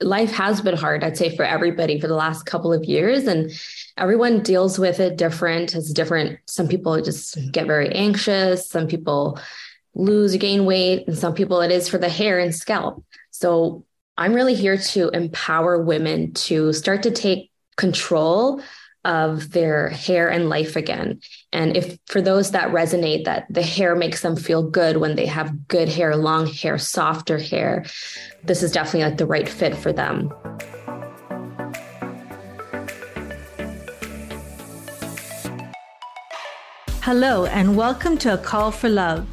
life has been hard, I'd say, for everybody for the last couple of years. And everyone deals with it different. It's different. Some people just get very anxious. Some people lose gain weight. And some people it is for the hair and scalp. So I'm really here to empower women to start to take control of their hair and life again. And if for those that resonate, that the hair makes them feel good when they have good hair, long hair, softer hair, this is definitely like the right fit for them. Hello, and welcome to A Call for Love.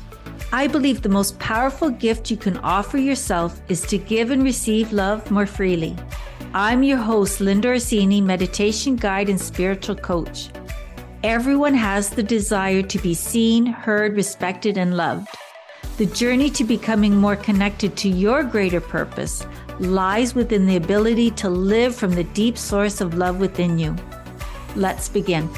I believe the most powerful gift you can offer yourself is to give and receive love more freely. I'm your host, Linda Orsini, meditation guide and spiritual coach. Everyone has the desire to be seen, heard, respected, and loved. The journey to becoming more connected to your greater purpose lies within the ability to live from the deep source of love within you. Let's begin.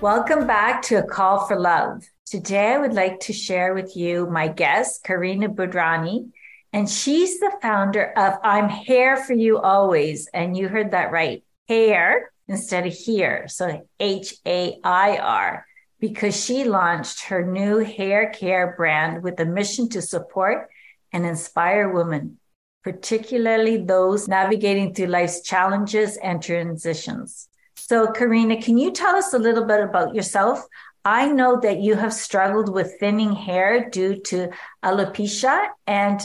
Welcome back to A Call for Love. Today, I would like to share with you my guest, Karina Budhrani and she's the founder of I'm Hair for You Always. And you heard that right. Hair instead of here. So H A I R, because she launched her new hair care brand with a mission to support and inspire women, particularly those navigating through life's challenges and transitions. So, Karina, can you tell us a little bit about yourself? I know that you have struggled with thinning hair due to alopecia, and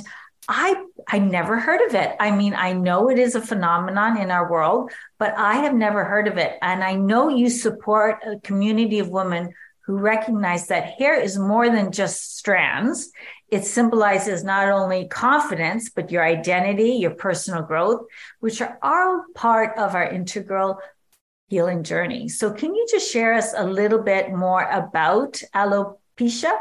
I I never heard of it. I mean, I know it is a phenomenon in our world, but I have never heard of it. And I know you support a community of women who recognize that hair is more than just strands. It symbolizes not only confidence, but your identity, your personal growth, which are all part of our integral healing journey. So can you just share us a little bit more about alopecia?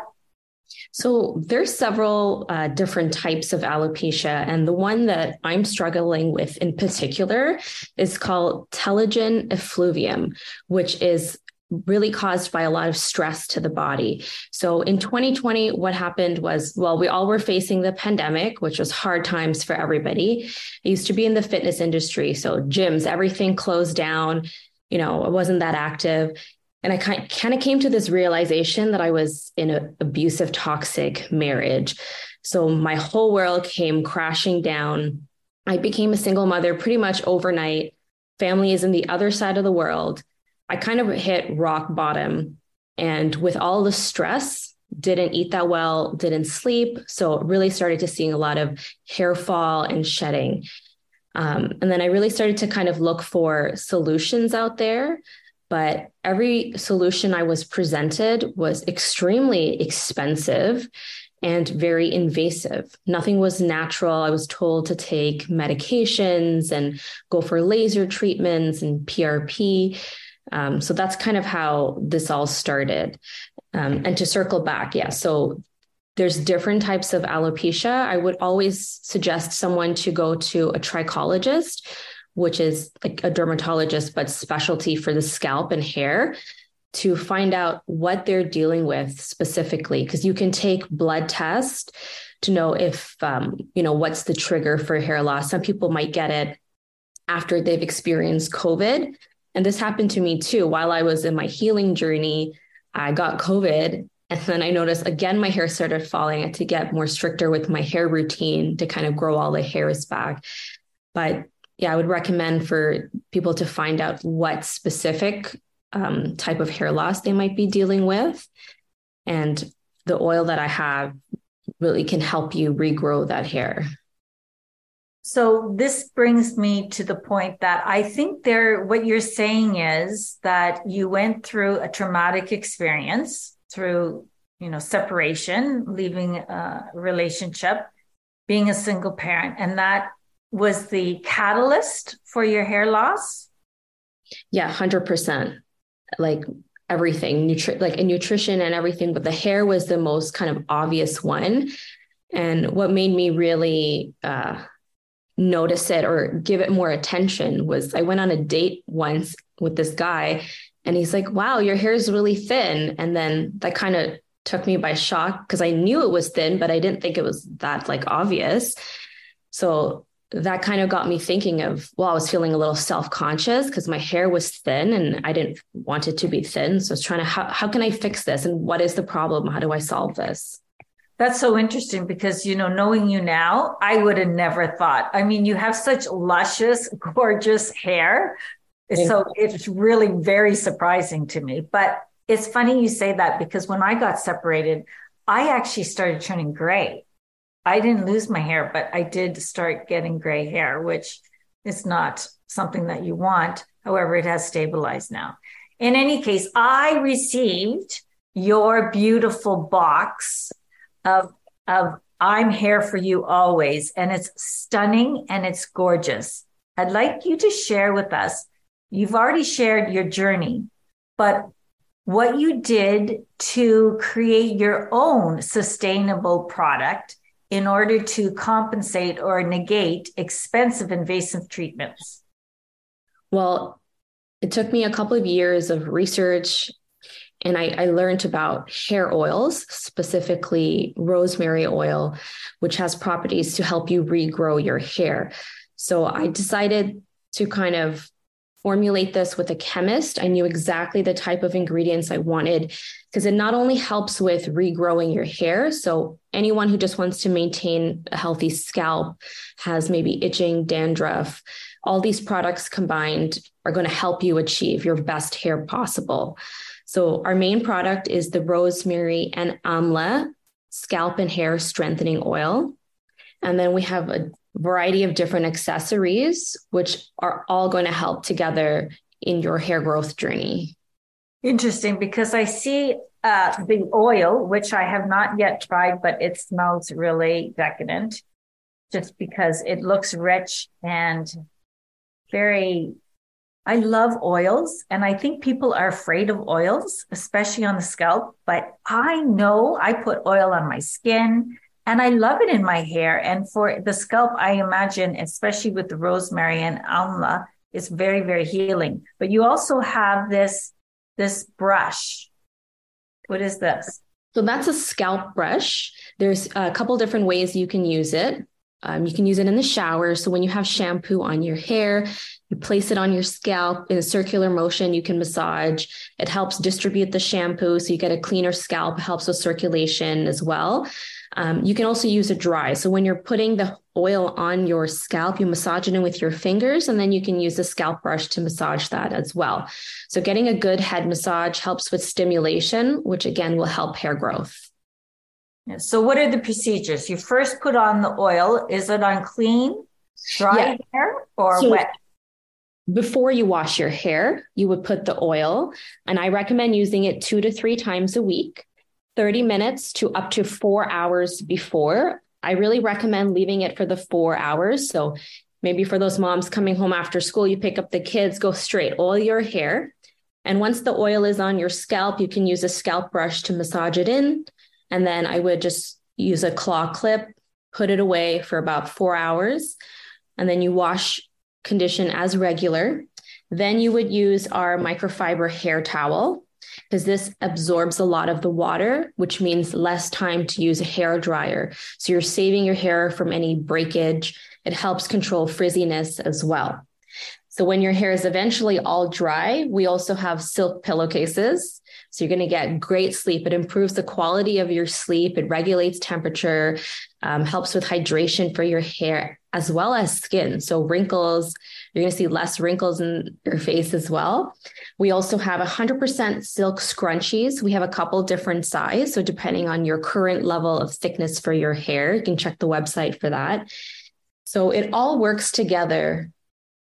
So there's several uh, different types of alopecia, and the one that I'm struggling with in particular is called telogen effluvium, which is really caused by a lot of stress to the body. So in 2020, what happened was, well, we all were facing the pandemic, which was hard times for everybody. I used to be in the fitness industry. So gyms, everything closed down. You know, I wasn't that active. And I kind of came to this realization that I was in an abusive, toxic marriage. So my whole world came crashing down. I became a single mother pretty much overnight. Family is in the other side of the world. I kind of hit rock bottom. And with all the stress, didn't eat that well, didn't sleep. So really started to seeing a lot of hair fall and shedding. Um, and then I really started to kind of look for solutions out there but every solution I was presented was extremely expensive and very invasive. Nothing was natural. I was told to take medications and go for laser treatments and PRP. Um, so that's kind of how this all started. Um, and to circle back, yeah, so there's different types of alopecia. I would always suggest someone to go to a trichologist which is like a dermatologist, but specialty for the scalp and hair to find out what they're dealing with specifically. Because you can take blood test to know if, um, you know, what's the trigger for hair loss. Some people might get it after they've experienced COVID. And this happened to me too. While I was in my healing journey, I got COVID. And then I noticed again, my hair started falling. I had to get more stricter with my hair routine to kind of grow all the hairs back. But yeah, I would recommend for people to find out what specific um, type of hair loss they might be dealing with. And the oil that I have really can help you regrow that hair. So this brings me to the point that I think there, what you're saying is that you went through a traumatic experience through, you know, separation, leaving a relationship, being a single parent, and that was the catalyst for your hair loss? Yeah, 100%. Like everything, nutri- like in nutrition and everything, but the hair was the most kind of obvious one. And what made me really uh, notice it or give it more attention was I went on a date once with this guy and he's like, wow, your hair is really thin. And then that kind of took me by shock because I knew it was thin, but I didn't think it was that like obvious. So that kind of got me thinking of, well, I was feeling a little self conscious because my hair was thin and I didn't want it to be thin. So I was trying to, how, how can I fix this? And what is the problem? How do I solve this? That's so interesting because, you know, knowing you now, I would have never thought. I mean, you have such luscious, gorgeous hair. So it's really very surprising to me. But it's funny you say that because when I got separated, I actually started turning gray. I didn't lose my hair, but I did start getting gray hair, which is not something that you want. However, it has stabilized now. In any case, I received your beautiful box of, of I'm Hair for You Always, and it's stunning and it's gorgeous. I'd like you to share with us. You've already shared your journey, but what you did to create your own sustainable product in order to compensate or negate expensive invasive treatments? Well, it took me a couple of years of research and I, I, learned about hair oils, specifically rosemary oil, which has properties to help you regrow your hair. So I decided to kind of formulate this with a chemist. I knew exactly the type of ingredients I wanted because it not only helps with regrowing your hair. So, anyone who just wants to maintain a healthy scalp has maybe itching, dandruff, all these products combined are going to help you achieve your best hair possible. So, our main product is the rosemary and amla scalp and hair strengthening oil. And then we have a variety of different accessories, which are all going to help together in your hair growth journey. Interesting, because I see uh, the oil, which I have not yet tried, but it smells really decadent just because it looks rich and very. I love oils, and I think people are afraid of oils, especially on the scalp. But I know I put oil on my skin and I love it in my hair. And for the scalp, I imagine, especially with the rosemary and amla, it's very, very healing. But you also have this, this brush. What is this? So that's a scalp brush. There's a couple different ways you can use it. Um, you can use it in the shower. So when you have shampoo on your hair, you place it on your scalp in a circular motion. You can massage. It helps distribute the shampoo so you get a cleaner scalp. It helps with circulation as well. Um, you can also use it dry. So when you're putting the oil on your scalp, you massage it in with your fingers, and then you can use a scalp brush to massage that as well. So getting a good head massage helps with stimulation, which again will help hair growth. So what are the procedures? You first put on the oil. Is it on clean, dry yeah. hair or so wet? Before you wash your hair, you would put the oil, and I recommend using it two to three times a week. 30 minutes to up to four hours before. I really recommend leaving it for the four hours. So maybe for those moms coming home after school, you pick up the kids, go straight, oil your hair. And once the oil is on your scalp, you can use a scalp brush to massage it in. And then I would just use a claw clip, put it away for about four hours. And then you wash, condition as regular. Then you would use our microfiber hair towel because this absorbs a lot of the water, which means less time to use a hair dryer. So you're saving your hair from any breakage. It helps control frizziness as well. So when your hair is eventually all dry, we also have silk pillowcases. So you're going to get great sleep. It improves the quality of your sleep. It regulates temperature, um, helps with hydration for your hair as well as skin. So wrinkles, you're going to see less wrinkles in your face as well. We also have 100% silk scrunchies. We have a couple different size. So depending on your current level of thickness for your hair, you can check the website for that. So it all works together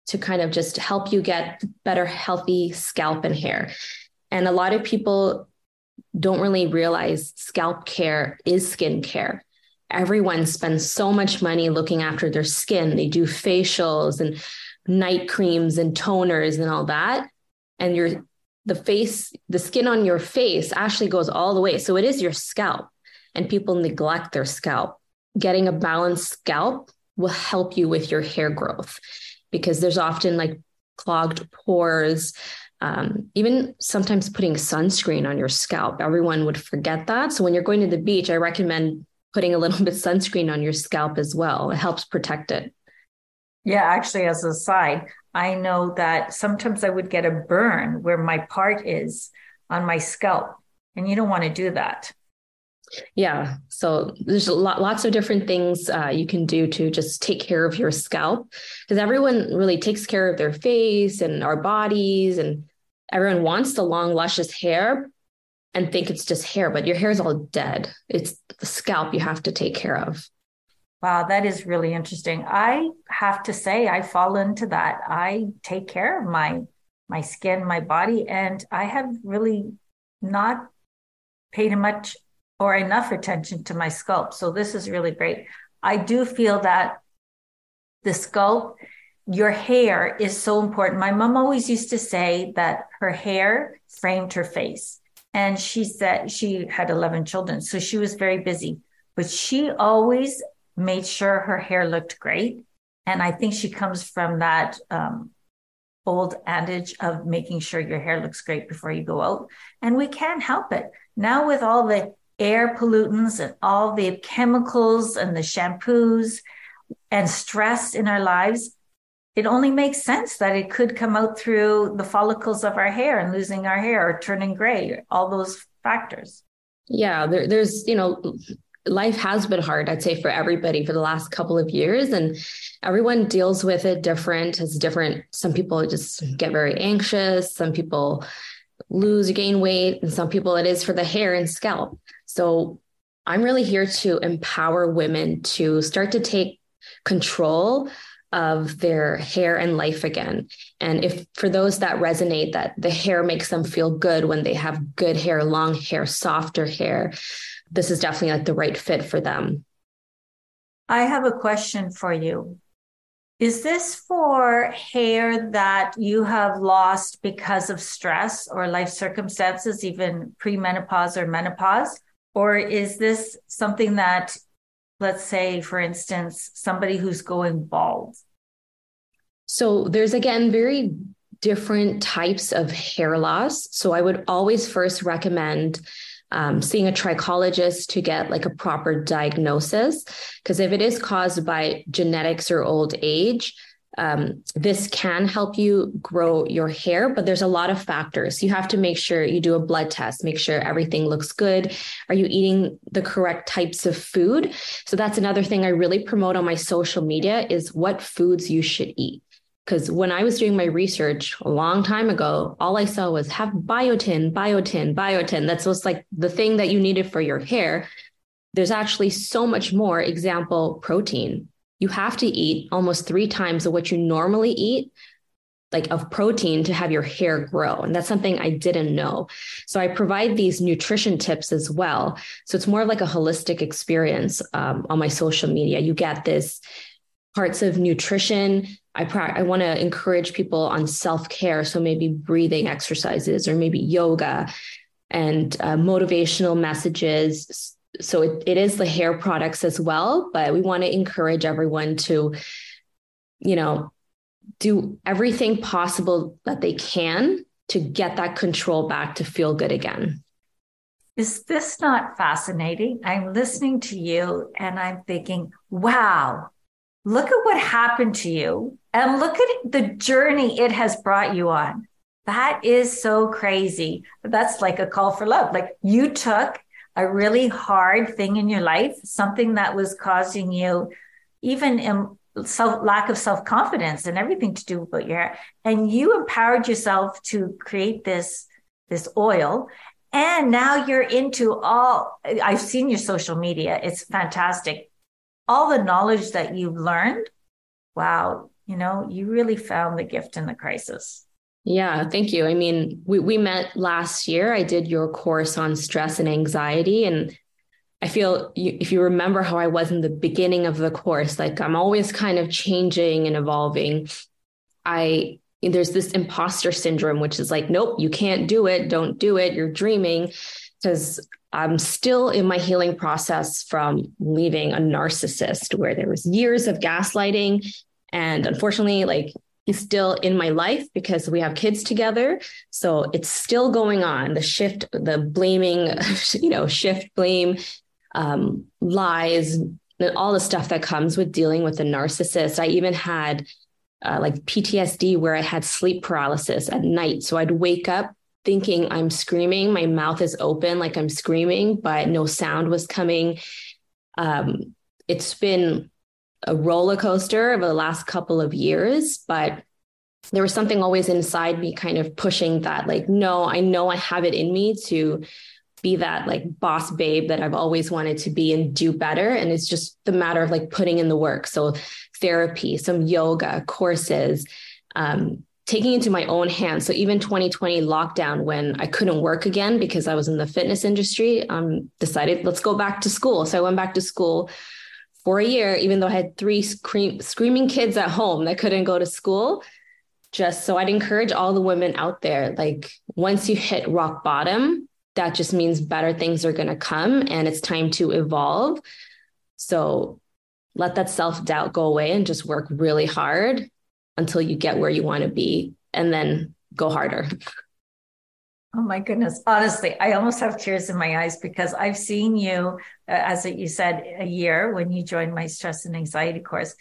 to kind of just help you get better, healthy scalp and hair. And a lot of people don't really realize scalp care is skin care everyone spends so much money looking after their skin. They do facials and night creams and toners and all that. And your the face, the skin on your face actually goes all the way. So it is your scalp. And people neglect their scalp. Getting a balanced scalp will help you with your hair growth because there's often like clogged pores. Um, even sometimes putting sunscreen on your scalp, everyone would forget that. So when you're going to the beach, I recommend putting a little bit of sunscreen on your scalp as well. It helps protect it. Yeah, actually, as a side, I know that sometimes I would get a burn where my part is on my scalp, and you don't want to do that. Yeah. So there's a lot, lots of different things uh, you can do to just take care of your scalp because everyone really takes care of their face and our bodies, and everyone wants the long, luscious hair and think it's just hair, but your hair is all dead. It's the scalp you have to take care of. Wow, that is really interesting. I have to say, I fall into that. I take care of my my skin, my body, and I have really not paid much or enough attention to my scalp. So this is really great. I do feel that the scalp, your hair is so important. My mom always used to say that her hair framed her face. And she said she had 11 children. So she was very busy, but she always made sure her hair looked great. And I think she comes from that um, old adage of making sure your hair looks great before you go out. And we can't help it. Now, with all the air pollutants and all the chemicals and the shampoos and stress in our lives, it only makes sense that it could come out through the follicles of our hair and losing our hair or turning gray, all those factors. Yeah, there, there's, you know, life has been hard, I'd say, for everybody for the last couple of years. And everyone deals with it different, has different. Some people just get very anxious, some people lose or gain weight, and some people it is for the hair and scalp. So I'm really here to empower women to start to take control of their hair and life again. And if for those that resonate, that the hair makes them feel good when they have good hair, long hair, softer hair, this is definitely like the right fit for them. I have a question for you. Is this for hair that you have lost because of stress or life circumstances, even premenopause or menopause? Or is this something that, let's say, for instance, somebody who's going bald? So there's again very different types of hair loss. So I would always first recommend um, seeing a trichologist to get like a proper diagnosis. Because if it is caused by genetics or old age, um, this can help you grow your hair, but there's a lot of factors. You have to make sure you do a blood test, make sure everything looks good. Are you eating the correct types of food? So that's another thing I really promote on my social media is what foods you should eat. Because when I was doing my research a long time ago, all I saw was have biotin, biotin, biotin. That's just like the thing that you needed for your hair. There's actually so much more. Example, protein you have to eat almost three times of what you normally eat like of protein to have your hair grow. And that's something i didn't know. So i provide these nutrition tips as well. So it's more like a holistic experience um, on my social media. You get this parts of nutrition. I, I want to encourage people on self-care. So maybe breathing exercises or maybe yoga and uh, motivational messages so it, it is the hair products as well but we want to encourage everyone to you know do everything possible that they can to get that control back to feel good again. Is this not fascinating? I'm listening to you and i'm thinking wow look at what happened to you and look at the journey it has brought you on. That is so crazy. That's like a call for love. Like you took a really hard thing in your life, something that was causing you even in self lack of self confidence and everything to do with your hair, and you empowered yourself to create this this oil. And now you're into all. I've seen your social media; it's fantastic. All the knowledge that you've learned. Wow, you know, you really found the gift in the crisis. Yeah, thank you. I mean, we, we met last year. I did your course on stress and anxiety. And I feel you, if you remember how I was in the beginning of the course, like I'm always kind of changing and evolving. I there's this imposter syndrome, which is like, nope, you can't do it. Don't do it. You're dreaming. Because I'm still in my healing process from leaving a narcissist where there was years of gaslighting. And unfortunately, like He's still in my life because we have kids together. So it's still going on. The shift, the blaming, you know, shift blame. um, lies, and all the stuff that comes with dealing with a narcissist. I even had uh, like PTSD where I had sleep paralysis at night. So I'd wake up thinking I'm screaming. My mouth is open like I'm screaming, but no sound was coming. Um, it's been a roller coaster over the last couple of years, but there was something always inside me kind of pushing that, like, no, I know I have it in me to be that like boss babe that I've always wanted to be and do better. And it's just the matter of like putting in the work. So therapy, some yoga courses, um, taking into my own hands. So even 2020 lockdown, when I couldn't work again because I was in the fitness industry, um, decided let's go back to school. So I went back to school for a year, even though I had three scream, screaming kids at home that couldn't go to school. Just so I'd encourage all the women out there, like once you hit rock bottom, that just means better things are going to come and it's time to evolve. So let that self doubt go away and just work really hard until you get where you want to be and then go harder. Oh my goodness. Honestly, I almost have tears in my eyes because I've seen you, uh, as you said, a year when you joined my stress and anxiety course.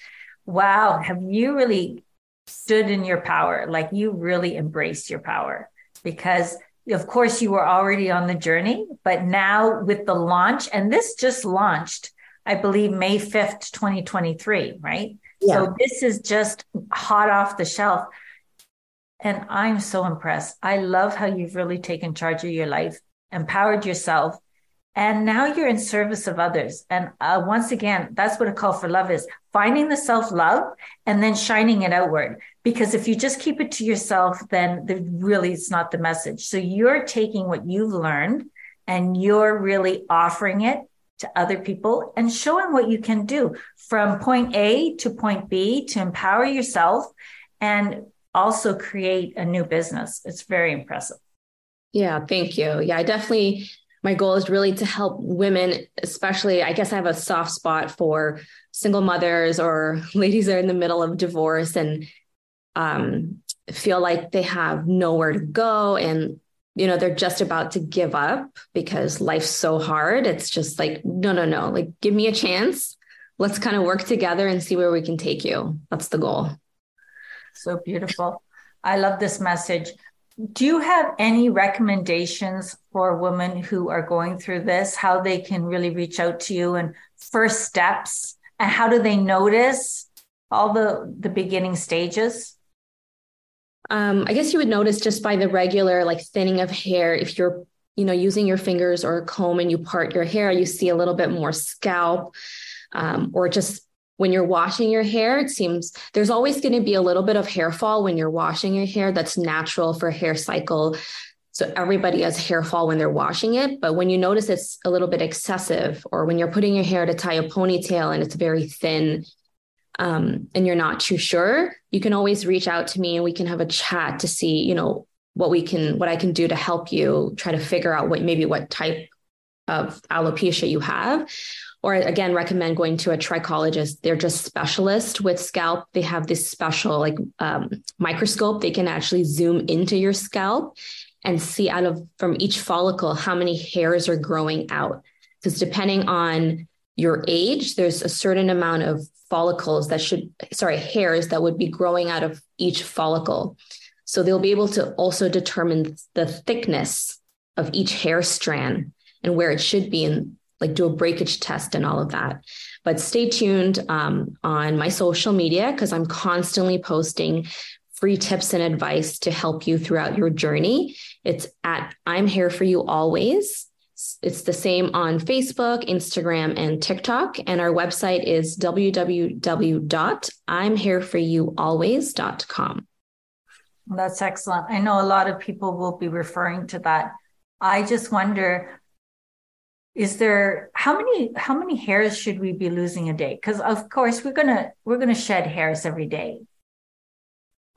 Wow. Have you really stood in your power? Like you really embraced your power because of course you were already on the journey, but now with the launch, and this just launched, I believe May 5th, 2023, right? Yeah. So this is just hot off the shelf. And I'm so impressed. I love how you've really taken charge of your life, empowered yourself, and now you're in service of others. And uh, once again, that's what a call for love is finding the self love and then shining it outward. Because if you just keep it to yourself, then the, really it's not the message. So you're taking what you've learned and you're really offering it to other people and showing what you can do from point A to point B to empower yourself and also create a new business. It's very impressive. Yeah, thank you. Yeah, I definitely my goal is really to help women, especially, I guess I have a soft spot for single mothers or ladies that are in the middle of divorce and um, feel like they have nowhere to go and you know they're just about to give up because life's so hard it's just like no no no like give me a chance let's kind of work together and see where we can take you that's the goal so beautiful i love this message do you have any recommendations for women who are going through this, how they can really reach out to you and first steps and how do they notice all the, the beginning stages? Um, I guess you would notice just by the regular like thinning of hair. If you're, you know, using your fingers or a comb and you part your hair, you see a little bit more scalp um, or just when you're washing your hair, it seems there's always going to be a little bit of hair fall when you're washing your hair. That's natural for hair cycle. So everybody has hair fall when they're washing it. But when you notice it's a little bit excessive, or when you're putting your hair to tie a ponytail and it's very thin, um, and you're not too sure, you can always reach out to me and we can have a chat to see, you know, what we can, what I can do to help you try to figure out what maybe what type of alopecia you have or again recommend going to a trichologist they're just specialists with scalp. They have this special like um, microscope. They can actually zoom into your scalp and see out of from each follicle how many hairs are growing out. Because depending on your age there's a certain amount of follicles that should sorry hairs that would be growing out of each follicle. So they'll be able to also determine the thickness of each hair strand and where it should be in like do a breakage test and all of that. But stay tuned um, on my social media because I'm constantly posting free tips and advice to help you throughout your journey. It's at I'm Hair for You Always. It's the same on Facebook, Instagram, and TikTok. And our website is www.imhairforyoualways.com. That's excellent. I know a lot of people will be referring to that. I just wonder is there how many how many hairs should we be losing a day? Because of course we're gonna we're gonna shed hairs every day.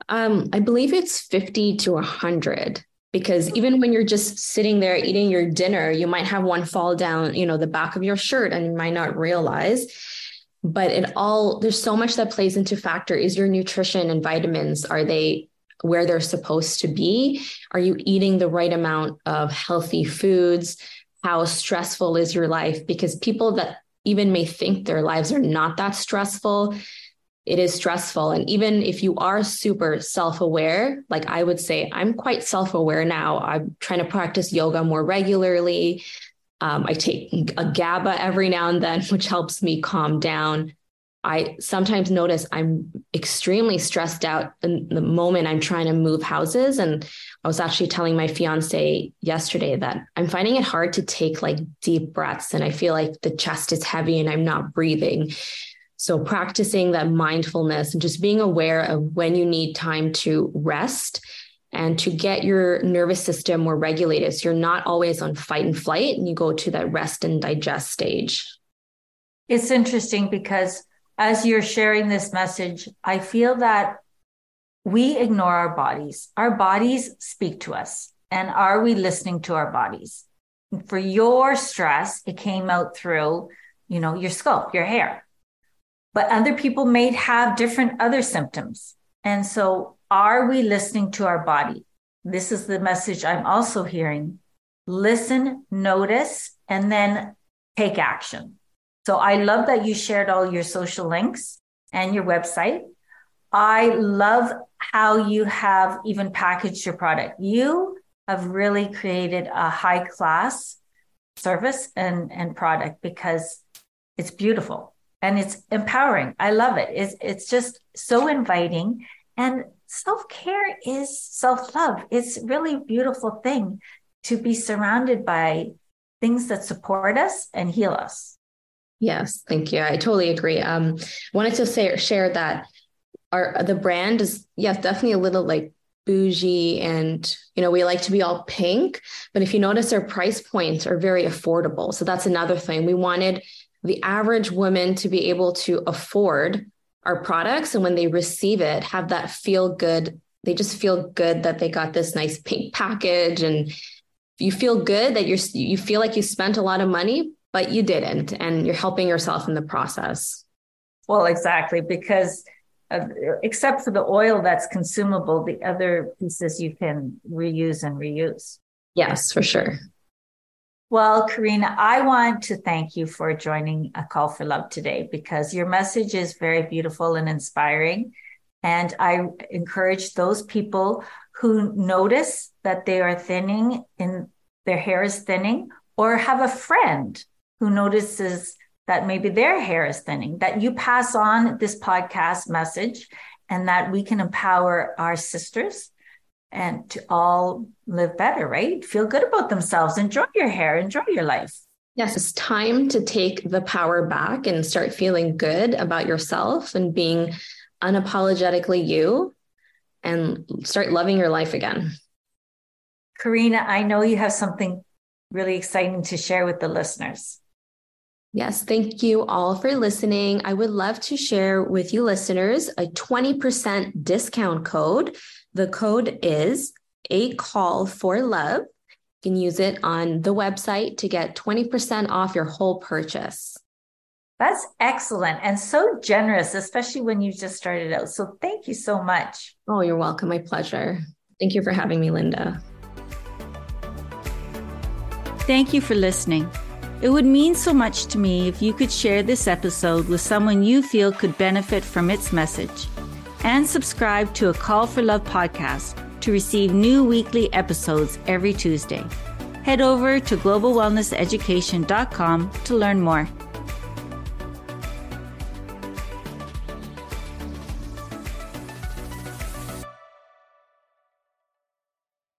Um i believe it's 50 to 100 because even when you're just sitting there eating your dinner you might have one fall down you know the back of your shirt and you might not realize. But it all there's so much that plays into factor. Is your nutrition and vitamins are they where they're supposed to be? Are you eating the right amount of healthy foods how stressful is your life? Because people that even may think their lives are not that stressful it is stressful. And even if you are super self-aware like i would say i'm quite self-aware now. I'm trying to practice yoga more regularly. Um, i take a gaba every now and then which helps me calm down I sometimes notice I'm extremely stressed out in the moment I'm trying to move houses. And I was actually telling my fiance yesterday that I'm finding it hard to take like deep breaths. And I feel like the chest is heavy and I'm not breathing. So practicing that mindfulness and just being aware of when you need time to rest and to get your nervous system more regulated. So you're not always on fight and flight and you go to that rest and digest stage. It's interesting because as you're sharing this message, I feel that we ignore our bodies. Our bodies speak to us. And are we listening to our bodies? For your stress, it came out through, you know, your scalp, your hair. But other people may have different other symptoms. And so are we listening to our body? This is the message I'm also hearing. Listen, notice, and then take action. So I love that you shared all your social links and your website. I love how you have even packaged your product. You have really created a high class service and, and product because it's beautiful and it's empowering. I love it. It's, it's just so inviting. And self care is self love. It's really beautiful thing to be surrounded by things that support us and heal us. Yes, thank you. I totally agree. Um, wanted to say share that our the brand is yes, definitely a little like bougie and you know we like to be all pink but if you notice our price points are very affordable so that's another thing we wanted the average woman to be able to afford our products and when they receive it have that feel good they just feel good that they got this nice pink package and you feel good that you're you feel like you spent a lot of money but you didn't and you're helping yourself in the process. Well exactly because uh, except for the oil that's consumable the other pieces you can reuse and reuse. Yes for sure. Well karina i want to thank you for joining a call for love today because your message is very beautiful and inspiring and i encourage those people who notice that they are thinning in their hair is thinning or have a friend who notices that maybe their hair is thinning, that you pass on this podcast message and that we can empower our sisters and to all live better, right? Feel good about themselves, enjoy your hair, enjoy your life. Yes, it's time to take the power back and start feeling good about yourself and being unapologetically you and start loving your life again. Karina, I know you have something really exciting to share with the listeners. Yes, thank you all for listening. I would love to share with you listeners a 20% discount code. The code is a call for love. You can use it on the website to get 20% off your whole purchase. That's excellent and so generous, especially when you just started out. So thank you so much. Oh, you're welcome. My pleasure. Thank you for having me, Linda. Thank you for listening. It would mean so much to me if you could share this episode with someone you feel could benefit from its message. And subscribe to a Call for Love podcast to receive new weekly episodes every Tuesday. Head over to globalwellnesseducation.com to learn more.